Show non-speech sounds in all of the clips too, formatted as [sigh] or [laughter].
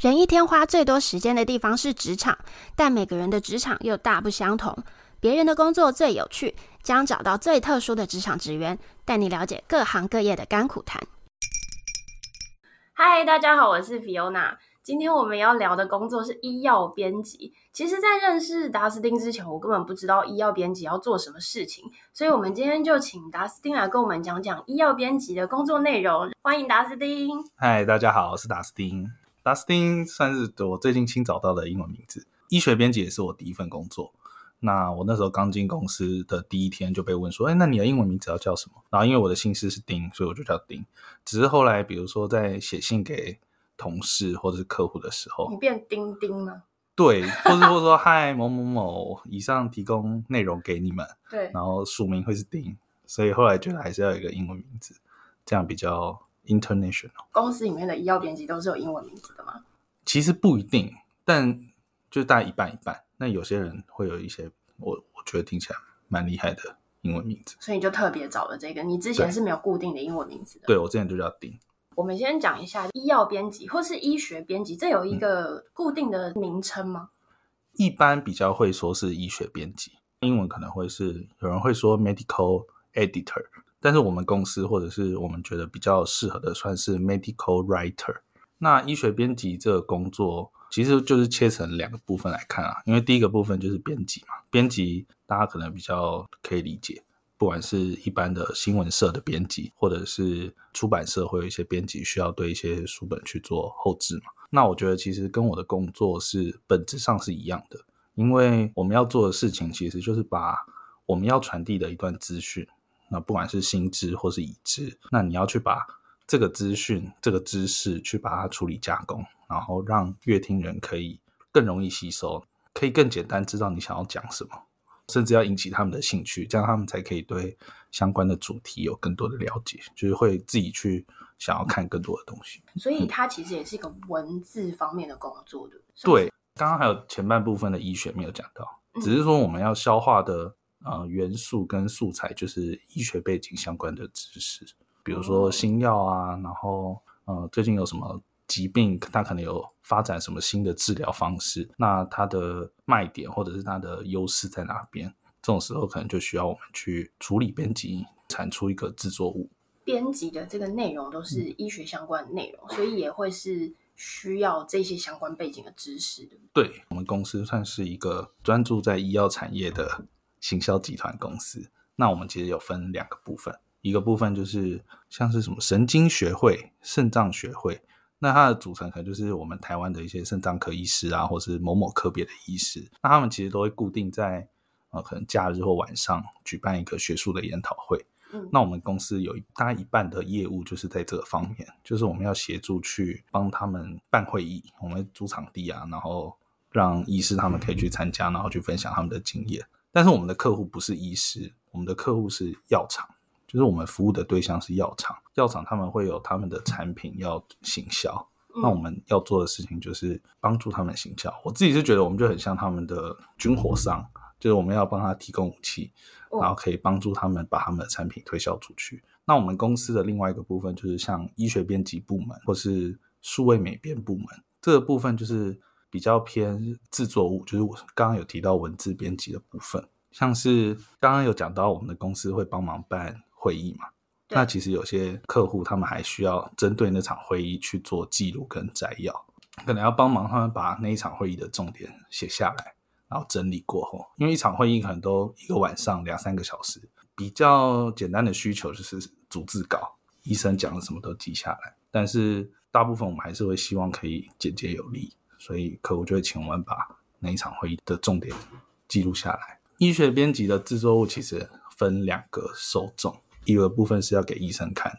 人一天花最多时间的地方是职场，但每个人的职场又大不相同。别人的工作最有趣，将找到最特殊的职场职员，带你了解各行各业的甘苦谈。嗨，大家好，我是 Fiona。今天我们要聊的工作是医药编辑。其实，在认识达斯汀之前，我根本不知道医药编辑要做什么事情，所以我们今天就请达斯汀来跟我们讲讲医药编辑的工作内容。欢迎达斯汀。嗨，大家好，我是达斯汀。达斯汀算是我最近新找到的英文名字。医学编辑也是我第一份工作。那我那时候刚进公司的第一天就被问说：“哎，那你的英文名字要叫什么？”然后因为我的姓氏是丁，所以我就叫丁。只是后来，比如说在写信给同事或者是客户的时候，你变丁丁吗？对，或是或者说嗨某某某，以上提供内容给你们。对，然后署名会是丁，所以后来觉得还是要有一个英文名字，这样比较。International 公司里面的医药编辑都是有英文名字的吗？其实不一定，但就大概一半一半。那有些人会有一些，我我觉得听起来蛮厉害的英文名字，所以你就特别找了这个。你之前是没有固定的英文名字的。对，我之前就叫丁。我们先讲一下医药编辑或是医学编辑，这有一个固定的名称吗？嗯，一般比较会说是医学编辑，英文可能会是有人会说 medical editor。但是我们公司或者是我们觉得比较适合的，算是 medical writer。那医学编辑这个工作，其实就是切成两个部分来看啊。因为第一个部分就是编辑嘛，编辑大家可能比较可以理解，不管是一般的新闻社的编辑，或者是出版社会有一些编辑需要对一些书本去做后置嘛。那我觉得其实跟我的工作是本质上是一样的，因为我们要做的事情其实就是把我们要传递的一段资讯。那不管是新知或是已知，那你要去把这个资讯、这个知识去把它处理加工，然后让乐听人可以更容易吸收，可以更简单知道你想要讲什么，甚至要引起他们的兴趣，这样他们才可以对相关的主题有更多的了解，就是会自己去想要看更多的东西。所以它其实也是一个文字方面的工作的。对，刚刚还有前半部分的医学没有讲到，只是说我们要消化的。呃，元素跟素材就是医学背景相关的知识，比如说新药啊，然后呃，最近有什么疾病，它可能有发展什么新的治疗方式，那它的卖点或者是它的优势在哪边？这种时候可能就需要我们去处理编辑，产出一个制作物。编辑的这个内容都是医学相关的内容，嗯，所以也会是需要这些相关背景的知识的。对，我们公司算是一个专注在医药产业的。行销集团公司，那我们其实有分两个部分，一个部分就是像是什么神经学会、肾脏学会，那它的组成可能就是我们台湾的一些肾脏科医师啊，或是某某科别的医师，那他们其实都会固定在呃可能假日或晚上举办一个学术的研讨会。嗯，那我们公司有大概一半的业务就是在这个方面，就是我们要协助去帮他们办会议，我们租场地啊，然后让医师他们可以去参加，然后去分享他们的经验。但是我们的客户不是医师，我们的客户是药厂，就是我们服务的对象是药厂。药厂他们会有他们的产品要行销，那我们要做的事情就是帮助他们行销。我自己是觉得我们就很像他们的军火商，就是我们要帮他提供武器，然后可以帮助他们把他们的产品推销出去。那我们公司的另外一个部分就是像医学编辑部门或是数位美编部门，这个部分就是。比较偏制作物，就是我刚刚有提到文字编辑的部分，像是刚刚有讲到我们的公司会帮忙办会议嘛，那其实有些客户他们还需要针对那场会议去做记录跟摘要，可能要帮忙他们把那一场会议的重点写下来，然后整理过后，因为一场会议可能都一个晚上两三个小时，比较简单的需求就是逐字稿，医生讲的什么都记下来，但是大部分我们还是会希望可以简洁有力。所以客户就会请我们把那一场会议的重点记录下来。医学编辑的制作物其实分两个受众，一个部分是要给医生看，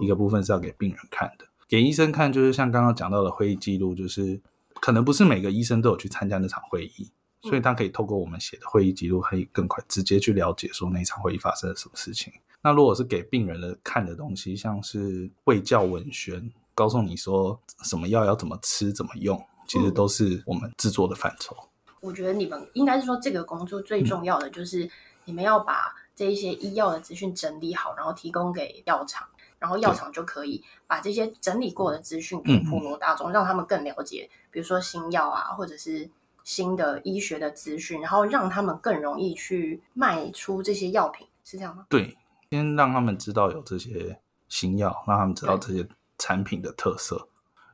一个部分是要给病人看的。给医生看就是像刚刚讲到的会议记录，就是可能不是每个医生都有去参加那场会议，所以他可以透过我们写的会议记录，可以更快直接去了解说那一场会议发生了什么事情。那如果是给病人的看的东西，像是卫教文宣，告诉你说什么药要怎么吃、怎么用。其实都是我们制作的范畴。我觉得你们应该是说，这个工作最重要的就是你们要把这一些医药的资讯整理好，然后提供给药厂。然后药厂就可以把这些整理过的资讯给普罗大众，嗯、让他们更了解，比如说新药啊，或者是新的医学的资讯，然后让他们更容易去卖出这些药品，是这样吗？对，先让他们知道有这些新药，让他们知道这些产品的特色。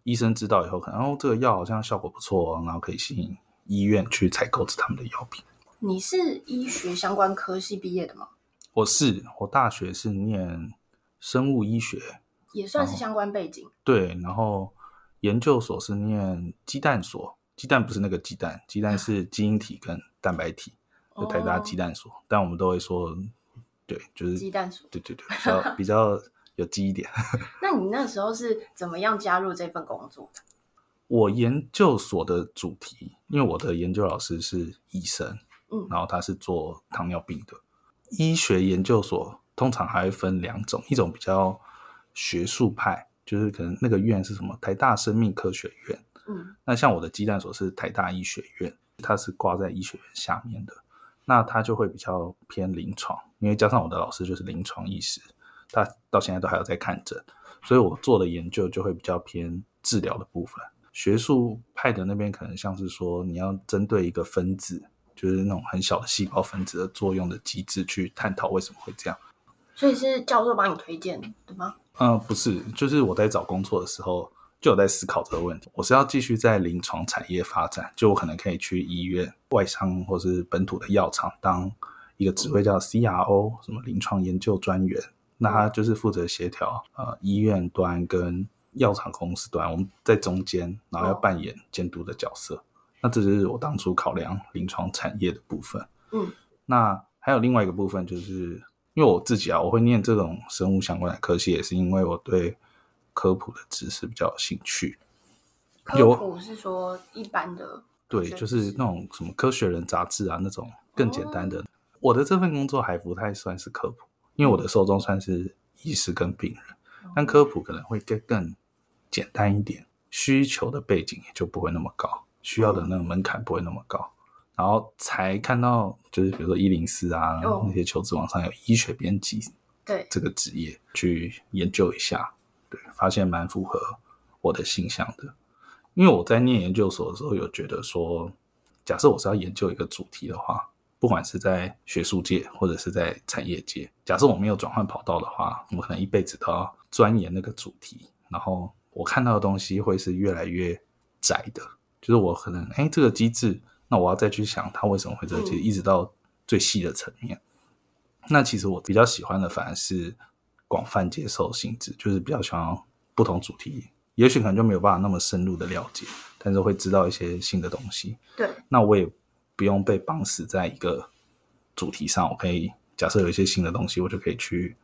医生知道以后，可能哦，这个药好像效果不错，然后可以吸引医院去采购他们的药品。你是医学相关科系毕业的吗？我是，我大学是念生物医学，也算是相关背景。对，然后研究所是念鸡蛋所，鸡蛋不是那个鸡蛋，鸡蛋是基因体跟蛋白体，就台大鸡蛋所。哦、但我们都会说，对，就是鸡蛋所。对对对，比较 [laughs] 比较有记忆点。[laughs] 那你那时候是怎么样加入这份工作的？我研究所的主题，因为我的研究老师是医生。嗯然后他是做糖尿病的医学研究所，通常还会分两种，一种比较学术派，就是可能那个院是什么台大生命科学院，嗯，那像我的鸡蛋所是台大医学院，它是挂在医学院下面的，那它就会比较偏临床，因为加上我的老师就是临床医师，他到现在都还有在看诊，所以我做的研究就会比较偏治疗的部分。学术派的那边可能像是说你要针对一个分子。就是那种很小的细胞分子的作用的机制去探讨为什么会这样，所以是教授帮你推荐对吗？嗯、呃，不是，就是我在找工作的时候就有在思考这个问题。我是要继续在临床产业发展，就我可能可以去医院、外商或是本土的药厂当一个职位叫 CRO，什么临床研究专员。那他就是负责协调呃医院端跟药厂公司端，我们在中间，然后要扮演监督的角色。哦那这就是我当初考量临床产业的部分。嗯，那还有另外一个部分，就是因为我自己啊，我会念这种生物相关的科系，也是因为我对科普的知识比较有兴趣。科普是说一般的？对，就是那种什么科学人杂志啊，那种更简单的。哦、我的这份工作还不太算是科普，因为我的受众算是医师跟病人，嗯、但科普可能会更更简单一点，需求的背景也就不会那么高。需要的那个门槛不会那么高，然后才看到就是比如说一零四啊、哦、那些求职网上有医学编辑，对这个职业去研究一下，对，发现蛮符合我的形象的。因为我在念研究所的时候有觉得说，假设我是要研究一个主题的话，不管是在学术界或者是在产业界，假设我没有转换跑道的话，我可能一辈子都要钻研那个主题，然后我看到的东西会是越来越窄的。就是我可能哎，这个机制，那我要再去想它为什么会这个机制，一直到最细的层面。嗯、那其实我比较喜欢的反而是广泛接受性质，就是比较喜欢不同主题，也许可能就没有办法那么深入的了解，但是会知道一些新的东西。对，那我也不用被绑死在一个主题上，我可以假设有一些新的东西，我就可以去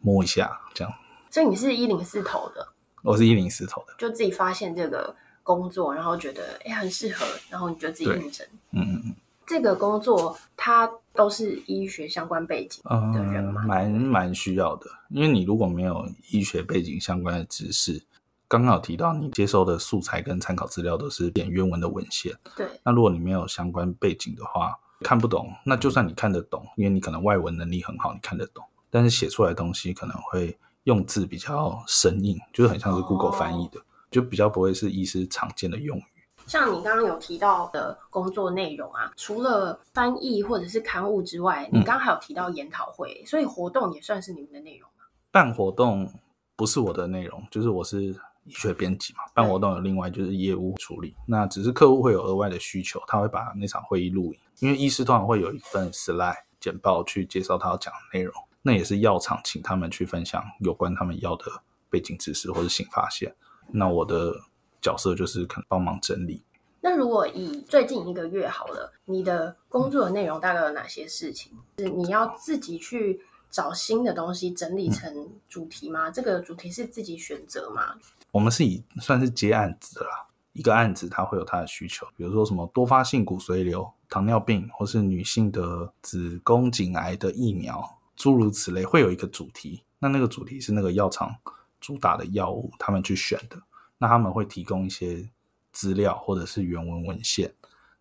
摸一下这样。所以你是一零四投的？我是一零四投的，就自己发现这个。工作，然后觉得哎很适合，然后你就自己应征。嗯嗯嗯，这个工作它都是医学相关背景的人吗？蛮蛮需要的，因为你如果没有医学背景相关的知识，刚刚有提到你接收的素材跟参考资料都是点原文的文献。对，那如果你没有相关背景的话，看不懂。那就算你看得懂，因为你可能外文能力很好，你看得懂，但是写出来的东西可能会用字比较生硬，就是很像是 Google 翻译的。哦就比较不会是医师常见的用语。像你刚刚有提到的工作内容啊，除了翻译或者是刊物之外，你刚刚还有提到研讨会，嗯、所以活动也算是你们的内容吗？办活动不是我的内容，就是我是医学编辑嘛。办活动有另外就是业务处理，那只是客户会有额外的需求，他会把那场会议录影，因为医师通常会有一份 slide 简报去介绍他要讲的内容，那也是药厂请他们去分享有关他们要的背景知识或者新发现。那我的角色就是可能帮忙整理。那如果以最近一个月好了，你的工作的内容大概有哪些事情？是你要自己去找新的东西整理成主题吗？嗯、这个主题是自己选择吗？我们是以算是接案子啦，一个案子它会有它的需求，比如说什么多发性骨髓瘤、糖尿病，或是女性的子宫颈癌的疫苗，诸如此类，会有一个主题。那那个主题是那个药厂。主打的药物，他们去选的，那他们会提供一些资料或者是原文文献。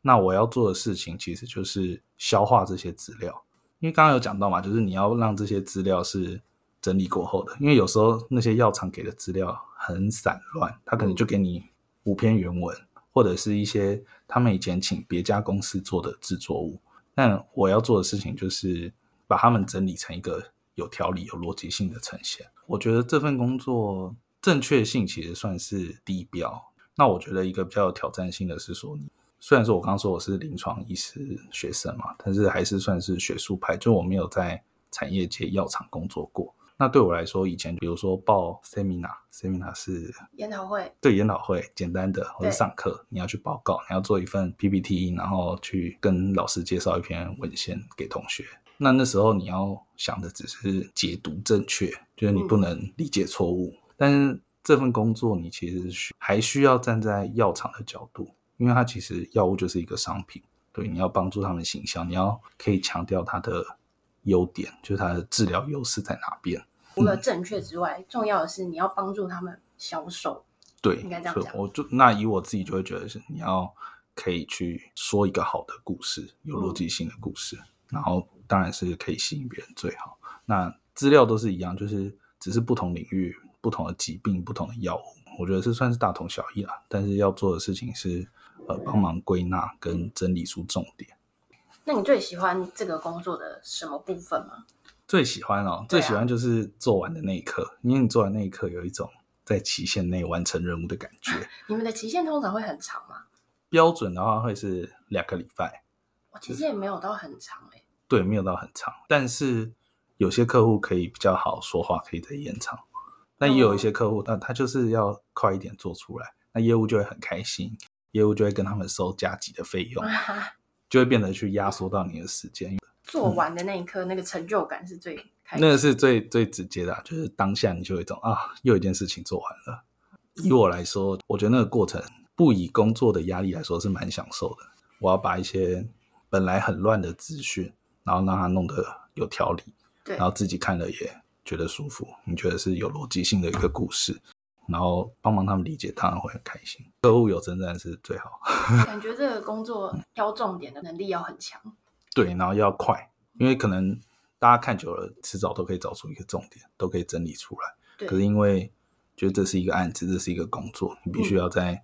那我要做的事情其实就是消化这些资料，因为刚刚有讲到嘛，就是你要让这些资料是整理过后的，因为有时候那些药厂给的资料很散乱，他可能就给你五篇原文，或者是一些他们以前请别家公司做的制作物。但我要做的事情就是把他们整理成一个有条理、有逻辑性的呈现。我觉得这份工作正确性其实算是低标。那我觉得一个比较有挑战性的是说，虽然说我刚刚说我是临床医师学生嘛，但是还是算是学术派，就我没有在产业界药厂工作过。那对我来说，以前比如说报 seminar，seminar 是研讨会，对研讨会简单的，或者上课你要去报告，你要做一份 PPT，然后去跟老师介绍一篇文献给同学。那那时候你要想的只是解读正确，就是你不能理解错误。嗯、但是这份工作你其实需还需要站在药厂的角度，因为它其实药物就是一个商品，对，你要帮助他们行销，你要可以强调它的优点，就是它的治疗优势在哪边。除了正确之外，嗯、重要的是你要帮助他们销售。对，应该这样讲。我就那以我自己就会觉得是，你要可以去说一个好的故事，有逻辑性的故事，嗯、然后当然是可以吸引别人最好。那资料都是一样，就是只是不同领域、不同的疾病、不同的药物，我觉得是算是大同小异啦。但是要做的事情是，呃，帮忙归纳跟整理出重点。那你最喜欢这个工作的什么部分吗？最喜欢哦，最喜欢就是做完的那一刻，啊、因为你做完那一刻有一种在期限内完成任务的感觉。[laughs] 你们的期限通常会很长吗？标准的话会是两个礼拜。我其实也没有到很长诶、欸。对，没有到很长，但是有些客户可以比较好说话，可以再延长。但也有一些客户，那、嗯、他就是要快一点做出来，那业务就会很开心，业务就会跟他们收加急的费用，[laughs] 就会变得去压缩到你的时间。做完的那一刻，嗯、那个成就感是最开心，那个是最最直接的、啊，就是当下你就有一种啊，又一件事情做完了。以我来说，我觉得那个过程不以工作的压力来说是蛮享受的。我要把一些本来很乱的资讯，然后让它弄得有条理，对，然后自己看了也觉得舒服。你觉得是有逻辑性的一个故事，然后帮忙他们理解，当然会很开心。客户有称赞是最好。感觉这个工作挑重点的能力要很强。[laughs] 对，然后要快，因为可能大家看久了，迟早都可以找出一个重点，都可以整理出来。对可是因为觉得这是一个案子，这是一个工作，你必须要在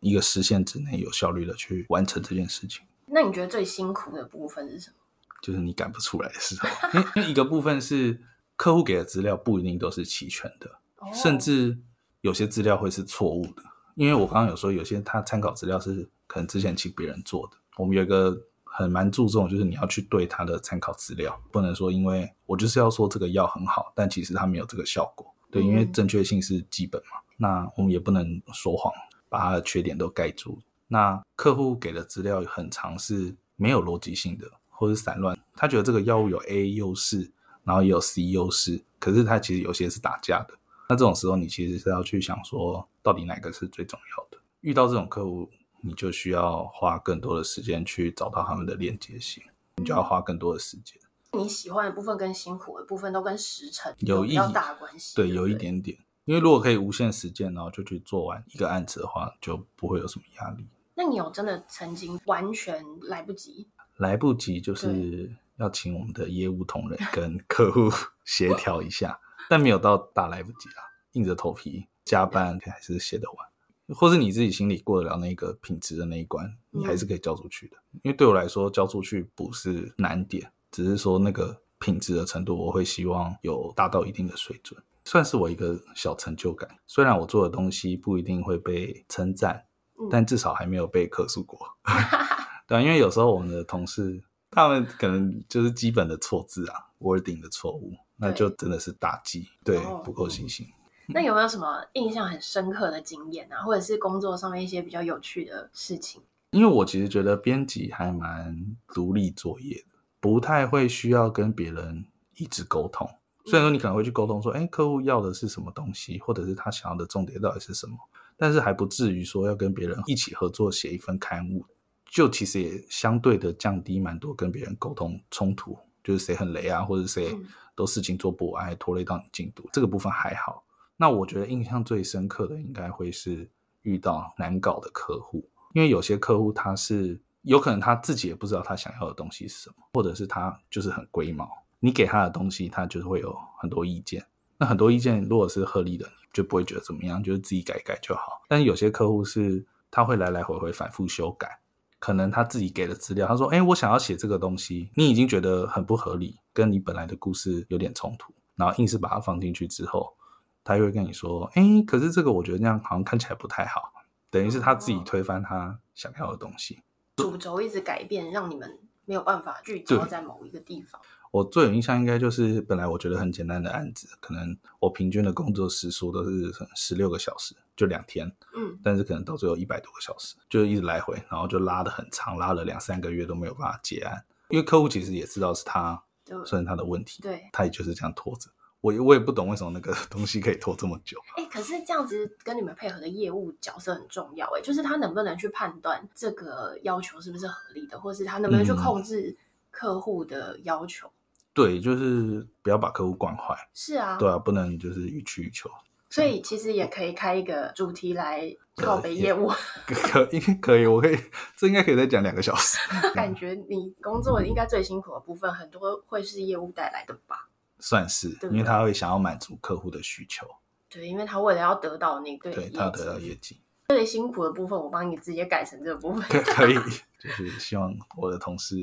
一个时限之内有效率的去完成这件事情。那你觉得最辛苦的部分是什么？就是你赶不出来的时候，[laughs] 因为一个部分是客户给的资料不一定都是齐全的，哦、甚至有些资料会是错误的。因为我刚刚有说，有些他参考资料是可能之前请别人做的，我们有一个。很蛮注重，就是你要去对他的参考资料，不能说因为我就是要说这个药很好，但其实它没有这个效果。对，因为正确性是基本嘛。那我们也不能说谎，把它的缺点都盖住。那客户给的资料很长是没有逻辑性的，或是散乱。他觉得这个药物有 A 优势，然后也有 C 优势，可是它其实有些是打架的。那这种时候，你其实是要去想说，到底哪个是最重要的？遇到这种客户。你就需要花更多的时间去找到他们的连接性，你就要花更多的时间。你喜欢的部分跟辛苦的部分都跟时程有比较大关系，对，有一点点。因为如果可以无限时间，然后就去做完一个案子的话，就不会有什么压力。那你有真的曾经完全来不及？来不及就是要请我们的业务同仁跟客户 [laughs] 协调一下，但没有到大来不及啊，硬着头皮加班还是写得完。或是你自己心里过得了那个品质的那一关，你还是可以交出去的。嗯、因为对我来说，交出去不是难点，只是说那个品质的程度，我会希望有达到一定的水准，算是我一个小成就感。虽然我做的东西不一定会被称赞，嗯、但至少还没有被客诉过。[laughs] 对，因为有时候我们的同事，他们可能就是基本的错字啊，wording 的错误，那就真的是打击，对，对，不够信心。[laughs] 那有没有什么印象很深刻的经验啊，或者是工作上面一些比较有趣的事情？因为我其实觉得编辑还蛮独立作业的，不太会需要跟别人一直沟通。虽然说你可能会去沟通说，哎，客户要的是什么东西，或者是他想要的重点到底是什么，但是还不至于说要跟别人一起合作写一份刊物，就其实也相对的降低蛮多跟别人沟通冲突，就是谁很雷啊，或者谁都事情做不完，还拖累到你进度，这个部分还好。那我觉得印象最深刻的应该会是遇到难搞的客户，因为有些客户他是有可能他自己也不知道他想要的东西是什么，或者是他就是很龟毛，你给他的东西他就是会有很多意见，那很多意见如果是合理的，你就不会觉得怎么样，就是自己改改就好。但是有些客户是他会来来回回反复修改，可能他自己给的资料，他说：“哎，我想要写这个东西，你已经觉得很不合理，跟你本来的故事有点冲突，然后硬是把它放进去之后，他又会跟你说：‘哎，可是这个我觉得那样好像看起来不太好。’等于是他自己推翻他想要的东西，主轴一直改变，让你们没有办法聚焦在某一个地方。”我最有印象应该就是本来我觉得很简单的案子，可能我平均的工作时数都是十六个小时，就两天，嗯，但是可能到最后一百多个小时，就一直来回，然后就拉的很长，拉了两三个月都没有办法结案，因为客户其实也知道是他算是他的问题，对，他也就是这样拖着，我我也不懂为什么那个东西可以拖这么久。哎、欸，可是这样子跟你们配合的业务角色很重要，哎，就是他能不能去判断这个要求是不是合理的，或是他能不能去控制客户的要求。嗯对，就是不要把客户惯坏。是啊，对啊，不能就是予取予求。所以其实也可以开一个主题来靠北业务。可应该可以，我可以，这应该可以再讲两个小时。[laughs] 感觉你工作应该最辛苦的部分，很多会是业务带来的吧？算是，对对，因为他会想要满足客户的需求。对，因为他为了要得到那个，对，他要得到业绩。最辛苦的部分，我帮你直接改成这个部分。可可以，就是希望我的同事，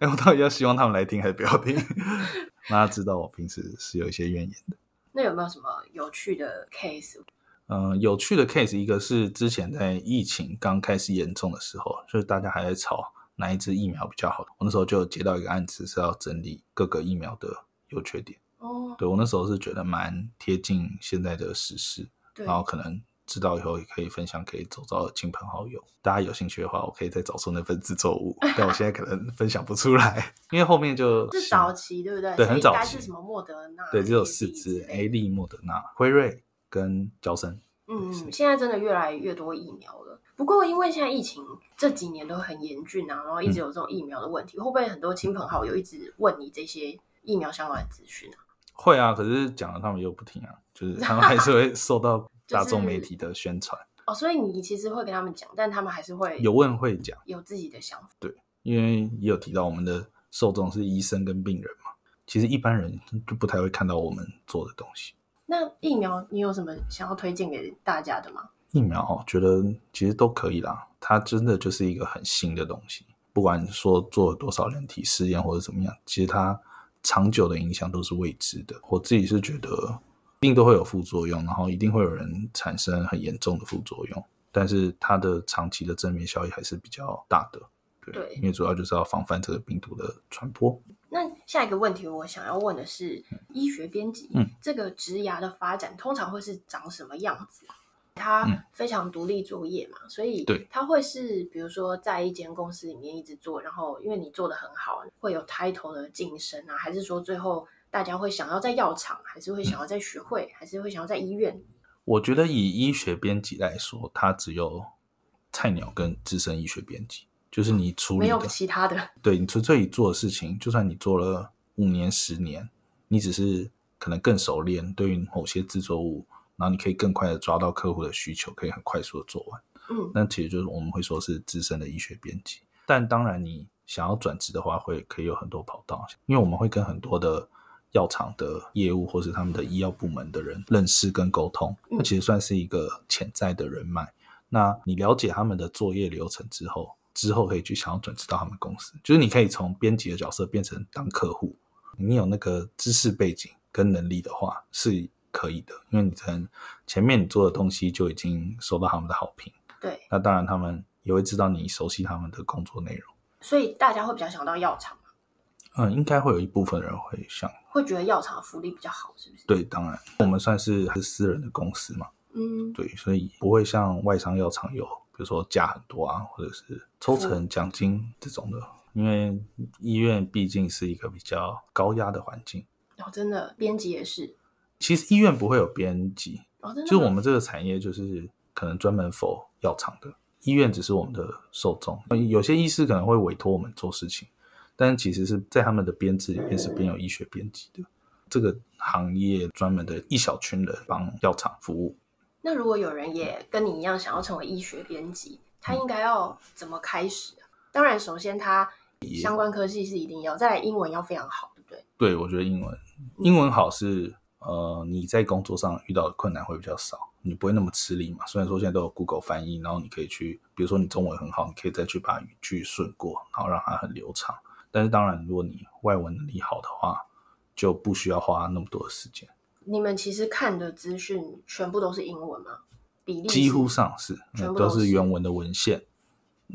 哎，我到底要希望他们来听还是不要听？[laughs] 让他知道我平时是有一些怨言的。那有没有什么有趣的 case？嗯，有趣的 case，一个是之前在疫情刚开始严重的时候，就是大家还在吵哪一支疫苗比较好。我那时候就接到一个案子，是要整理各个疫苗的优缺点。哦，对，我那时候是觉得蛮贴近现在的时事，然后可能。知道以后也可以分享给周遭的亲朋好友。大家有兴趣的话，我可以再找出那份制作物，但我现在可能 [laughs] 分享不出来，因为后面就 [laughs] 是早期，对不对？对，很早期。是什么莫德纳？对，只有四支：A 利、莫德纳、辉瑞跟焦生。嗯，现在真的越来越多疫苗了。不过因为现在疫情这几年都很严峻啊，然后一直有这种疫苗的问题，嗯、会不会很多亲朋好友一直问你这些疫苗相关的资讯啊？会啊，可是讲了他们又不听啊，就是 [laughs] 他们还是会受到。大众媒体的宣传、就是、哦，所以你其实会跟他们讲，但他们还是会有问会讲，有自己的想法。对，因为也有提到我们的受众是医生跟病人嘛，其实一般人就不太会看到我们做的东西。那疫苗你有什么想要推荐给大家的吗？疫苗哦觉得其实都可以啦，它真的就是一个很新的东西，不管说做了多少人体试验或者怎么样，其实它长久的影响都是未知的。我自己是觉得。一定都会有副作用，然后一定会有人产生很严重的副作用，但是它的长期的正面效益还是比较大的。对，对，因为主要就是要防范这个病毒的传播。那下一个问题，我想要问的是，嗯、医学编辑，嗯，这个职涯的发展通常会是长什么样子？他非常独立作业嘛，所以对，他会是比如说在一间公司里面一直做，然后因为你做的很好，会有 title 的晋升啊，还是说最后？大家会想要在药厂，还是会想要在学会，嗯、还是会想要在医院？我觉得以医学编辑来说，它只有菜鸟跟资深医学编辑，就是你处理的、嗯、没有其他的。对，你纯粹以做的事情，就算你做了五年、十年，你只是可能更熟练，对于某些制作物，然后你可以更快的抓到客户的需求，可以很快速的做完。嗯，那其实就是我们会说是资深的医学编辑。但当然，你想要转职的话，会可以有很多跑道，因为我们会跟很多的。药厂的业务或是他们的医药部门的人认识跟沟通，那其实算是一个潜在的人脉。那你了解他们的作业流程之后，之后可以去想要转职到他们公司，就是你可以从编辑的角色变成当客户。你有那个知识背景跟能力的话，是可以的，因为你从前面你做的东西就已经受到他们的好评。对，那当然他们也会知道你熟悉他们的工作内容，所以大家会比较想到药厂。嗯，应该会有一部分人会想，会觉得药厂福利比较好，是不是？对，当然，我们算是是私人的公司嘛，嗯，对，所以不会像外商药厂有，比如说加很多啊，或者是抽成奖金这种的。因为医院毕竟是一个比较高压的环境。哦，真的，编辑也是。其实医院不会有编辑，哦，真的，就我们这个产业就是可能专门 for 药厂的，医院只是我们的受众。有些医师可能会委托我们做事情。但其实是在他们的编制里面是编有医学编辑的，这个行业专门的一小群人帮药厂服务。那如果有人也跟你一样想要成为医学编辑，他应该要怎么开始？当然，首先他相关科技是一定要，再来英文要非常好，对不对？对，我觉得英文英文好是呃，你在工作上遇到的困难会比较少，你不会那么吃力嘛。虽然说现在都有 Google 翻译，然后你可以去，比如说你中文很好，你可以再去把语句顺过，然后让它很流畅。但是当然，如果你外文能力好的话，就不需要花那么多的时间。你们其实看的资讯全部都是英文吗？比例几乎上是，全部都是原文的文献。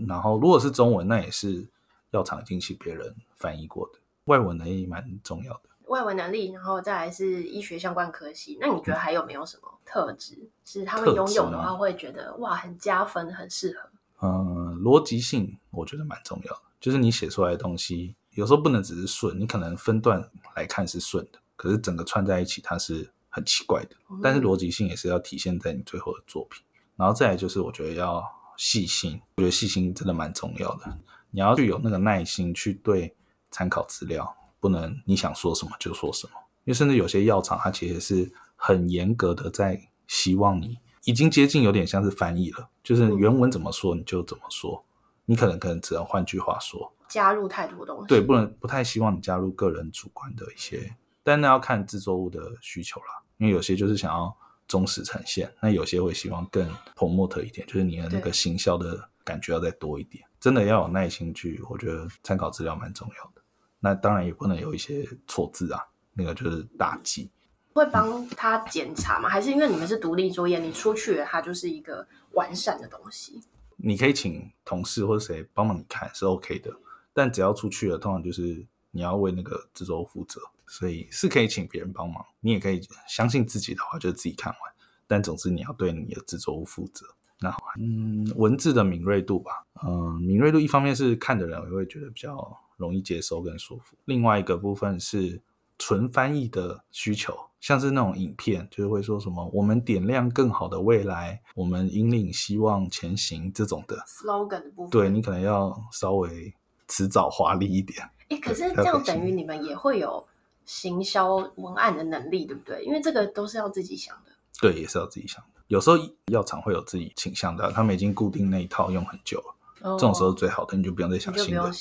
然后如果是中文，那也是药厂经请别人翻译过的。外文能力蛮重要的。外文能力，然后再来是医学相关科系。那你觉得还有没有什么特质，嗯、是他们拥有的话会觉得哇很加分，很适合？嗯，逻辑性我觉得蛮重要的，就是你写出来的东西有时候不能只是顺，你可能分段来看是顺的，可是整个串在一起它是很奇怪的。嗯、但是逻辑性也是要体现在你最后的作品。然后再来就是我觉得要细心，我觉得细心真的蛮重要的。你要去有那个耐心去对参考资料。不能你想说什么就说什么，因为甚至有些药厂，它其实是很严格的，在希望你已经接近有点像是翻译了，就是原文怎么说你就怎么说，你可能可能只能换句话说，加入太多东西，对，不能不太希望你加入个人主观的一些，但那要看制作物的需求啦，因为有些就是想要忠实呈现，那有些会希望更 promote 一点，就是你的那个行销的感觉要再多一点，真的要有耐心去，我觉得参考资料蛮重要的。那当然也不能有一些错字啊，那个就是大忌。会帮他检查吗？还是因为你们是独立作业，你出去了，它就是一个完善的东西？你可以请同事或者谁帮忙你看是 OK 的，但只要出去了，通常就是你要为那个制作负责，所以是可以请别人帮忙。你也可以相信自己的话，就自己看完。但总之你要对你的制作负责。那好，嗯，文字的敏锐度吧，嗯，敏锐度一方面是看的人也会觉得比较。容易接收跟舒服。另外一个部分是纯翻译的需求，像是那种影片，就是会说什么“我们点亮更好的未来”，“我们引领希望前行”这种的 slogan 的部分。对，你可能要稍微辞藻华丽一点。哎，可是这样等于你们也会有行销文案的能力，对不对？因为这个都是要自己想的。对，也是要自己想的。有时候药厂会有自己倾向的，他们已经固定那一套用很久了，哦、这种时候最好的，你就不用再想新的。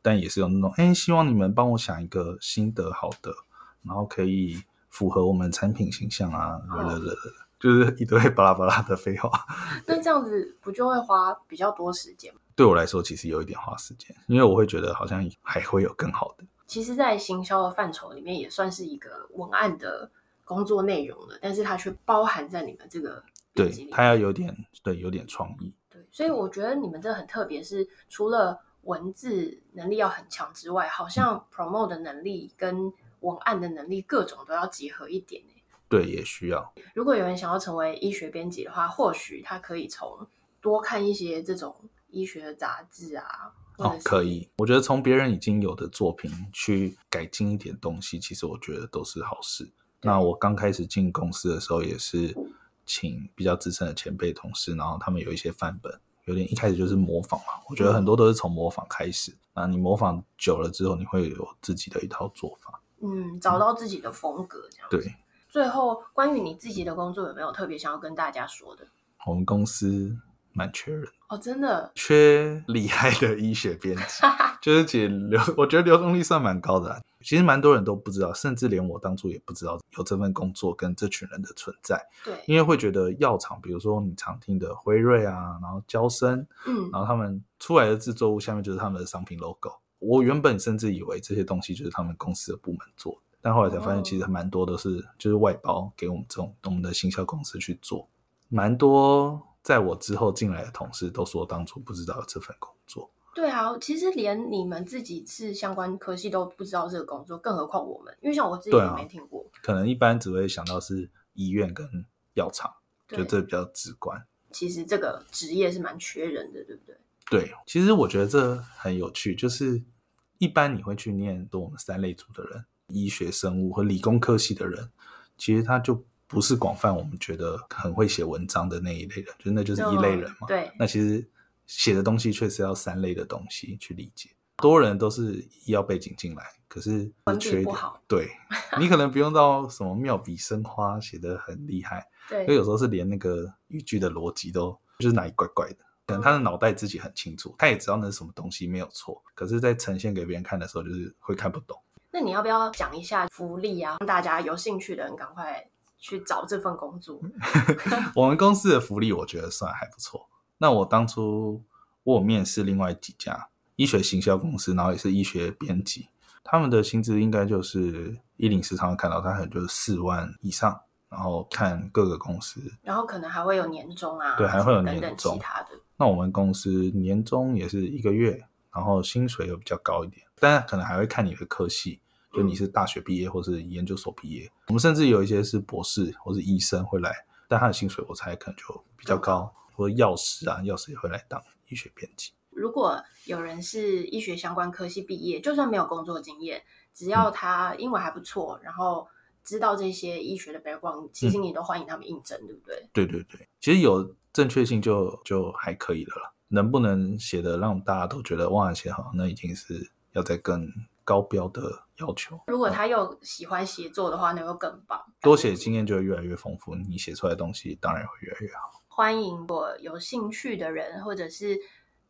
但也是有那种，哎、欸，希望你们帮我想一个新的好的，然后可以符合我们产品形象啊，就是一堆巴拉巴拉的废话。[laughs] 那这样子不就会花比较多时间吗？对我来说，其实有一点花时间，因为我会觉得好像还会有更好的。其实，在行销的范畴里面，也算是一个文案的工作内容了，但是它却包含在你们这个对，它要有点对，有点创意。对，所以我觉得你们这很特别，是除了。文字能力要很强之外，好像 promote 的能力跟文案的能力各种都要结合一点。对，也需要。如果有人想要成为医学编辑的话，或许他可以从多看一些这种医学的杂志啊。哦，可以。我觉得从别人已经有的作品去改进一点东西，其实我觉得都是好事。那我刚开始进公司的时候，也是请比较资深的前辈同事，然后他们有一些范本。有点一开始就是模仿嘛，我觉得很多都是从模仿开始。那你模仿久了之后，你会有自己的一套做法，嗯，找到自己的风格这样。对。最后，关于你自己的工作，有没有特别想要跟大家说的？我们公司蛮缺人哦，真的缺厉害的医学编辑，[laughs] 就是其实流，我觉得流动率算蛮高的啊。其实蛮多人都不知道，甚至连我当初也不知道有这份工作跟这群人的存在。对，因为会觉得药厂，比如说你常听的辉瑞啊，然后娇生，嗯，然后他们出来的制作物下面就是他们的商品 logo。我原本甚至以为这些东西就是他们公司的部门做的，但后来才发现，其实蛮多都是就是外包给我们这种我们的行销公司去做。蛮多在我之后进来的同事都说，当初不知道这份工作。对啊，其实连你们自己是相关科系都不知道这个工作，更何况我们，因为像我自己也没听过。可能一般只会想到是医院跟药厂，就这比较直观。其实这个职业是蛮缺人的，对不对？对，其实我觉得这很有趣，就是一般你会去念读我们三类组的人，医学生物和理工科系的人，其实他就不是广泛我们觉得很会写文章的那一类人，就那就是一类人嘛。对，那其实。写的东西确实要三类的东西去理解，多人都是医药背景进来，可是文笔不好。对，[laughs] 你可能不用到什么妙笔生花写的很厉害，对，因为有时候是连那个语句的逻辑都就是哪里怪怪的，可能他的脑袋自己很清楚，他也知道那是什么东西没有错，可是，在呈现给别人看的时候，就是会看不懂。那你要不要讲一下福利啊？让大家有兴趣的人赶快去找这份工作。[laughs] [laughs] 我们公司的福利我觉得算还不错。那我当初我有面试另外几家医学行销公司，然后也是医学编辑，他们的薪资应该就是一零四常常看到，他可能就是四万以上。然后看各个公司，然后可能还会有年终啊，对，还会有年终等等其他的。那我们公司年终也是一个月，然后薪水又比较高一点，但可能还会看你的科系，就你是大学毕业或是研究所毕业。嗯、我们甚至有一些是博士或是医生会来，但他的薪水我猜可能就比较高，嗯、或者药师啊，药师也会来当医学编辑。如果有人是医学相关科系毕业，就算没有工作经验，只要他英文还不错，嗯、然后。知道这些医学的 background，其实你都欢迎他们应征，嗯、对不对？对对对，其实有正确性就就还可以了啦。能不能写的让大家都觉得哇写好，那已经是要再更高标的要求。如果他又喜欢写作的话，那就更棒。多写经验就会越来越丰富，你写出来的东西当然会越来越好。欢迎我有兴趣的人，或者是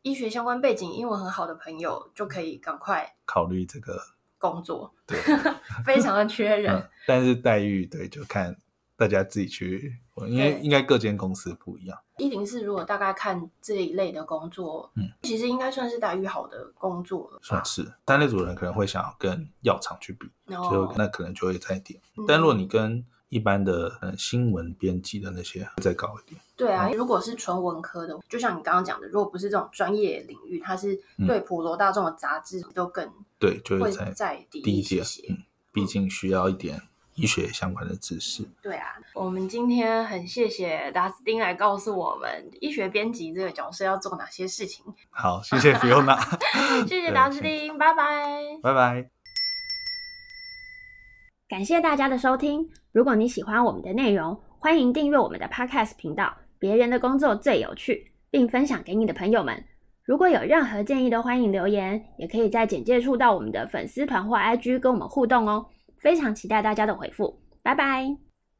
医学相关背景、英文很好的朋友，就可以赶快考虑这个。工作对，[laughs] 非常的缺人，嗯，但是待遇对，就看大家自己去，因为应该各间公司不一样。一零四如果大概看这一类的工作，嗯，其实应该算是待遇好的工作了，算是。单类主人可能会想要跟药厂去比，就那可能就会再点。嗯，但如果你跟一般的嗯新闻编辑的那些再高一点。对啊，如果是纯文科的，就像你刚刚讲的，如果不是这种专业领域，它是对普罗大众的杂志都更、嗯、对，就会再再低一些。嗯，毕竟需要一点医学相关的知识。对啊，我们今天很谢谢达斯汀来告诉我们医学编辑这个角色要做哪些事情。好，谢谢 Fiona，[laughs] 谢谢达斯汀，拜拜，拜拜。感谢大家的收听。如果你喜欢我们的内容，欢迎订阅我们的 Podcast 频道。别人的工作最有趣，并分享给你的朋友们。如果有任何建议，都欢迎留言，也可以在简介处到我们的粉丝团或 IG 跟我们互动哦。非常期待大家的回复。拜拜。